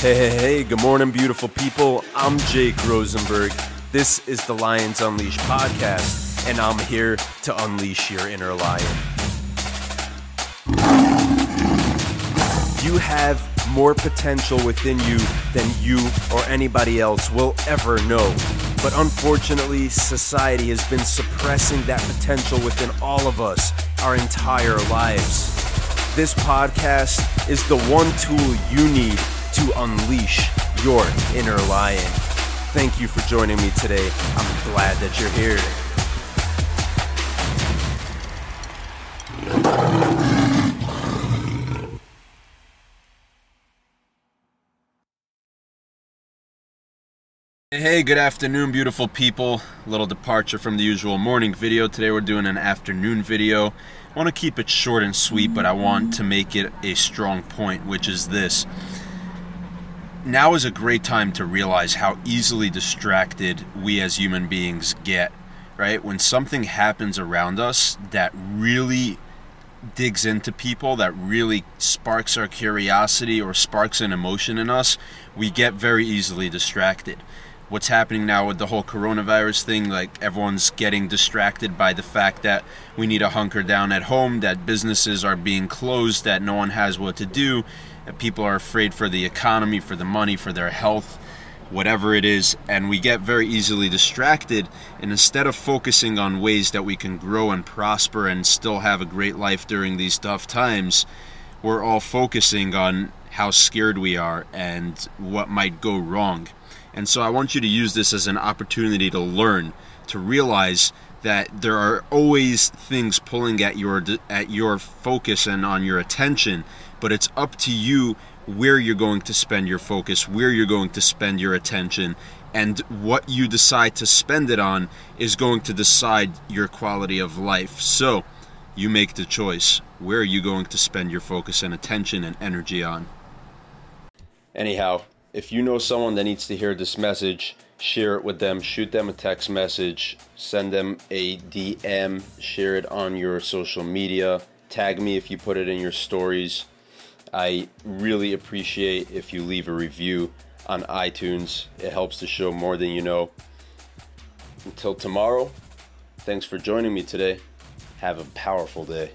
Hey, hey, hey, good morning, beautiful people. I'm Jake Rosenberg. This is the Lions Unleashed podcast, and I'm here to unleash your inner lion. You have more potential within you than you or anybody else will ever know. But unfortunately, society has been suppressing that potential within all of us our entire lives. This podcast is the one tool you need to unleash your inner lion. Thank you for joining me today. I'm glad that you're here. Hey, good afternoon, beautiful people. A little departure from the usual morning video. Today we're doing an afternoon video. I want to keep it short and sweet, but I want to make it a strong point, which is this. Now is a great time to realize how easily distracted we as human beings get, right? When something happens around us that really digs into people, that really sparks our curiosity or sparks an emotion in us, we get very easily distracted what's happening now with the whole coronavirus thing like everyone's getting distracted by the fact that we need to hunker down at home that businesses are being closed that no one has what to do that people are afraid for the economy for the money for their health whatever it is and we get very easily distracted. And instead of focusing on ways that we can grow and prosper and still have a great life during these tough times we're all focusing on how scared we are and what might go wrong and so I want you to use this as an opportunity to learn, to realize that there are always things pulling at your at your focus and on your attention, but it's up to you where you're going to spend your focus, where you're going to spend your attention, and what you decide to spend it on is going to decide your quality of life. So, you make the choice. Where are you going to spend your focus and attention and energy on? Anyhow, if you know someone that needs to hear this message, share it with them, shoot them a text message, send them a DM, share it on your social media, tag me if you put it in your stories. I really appreciate if you leave a review on iTunes. It helps the show more than you know. Until tomorrow, thanks for joining me today. Have a powerful day.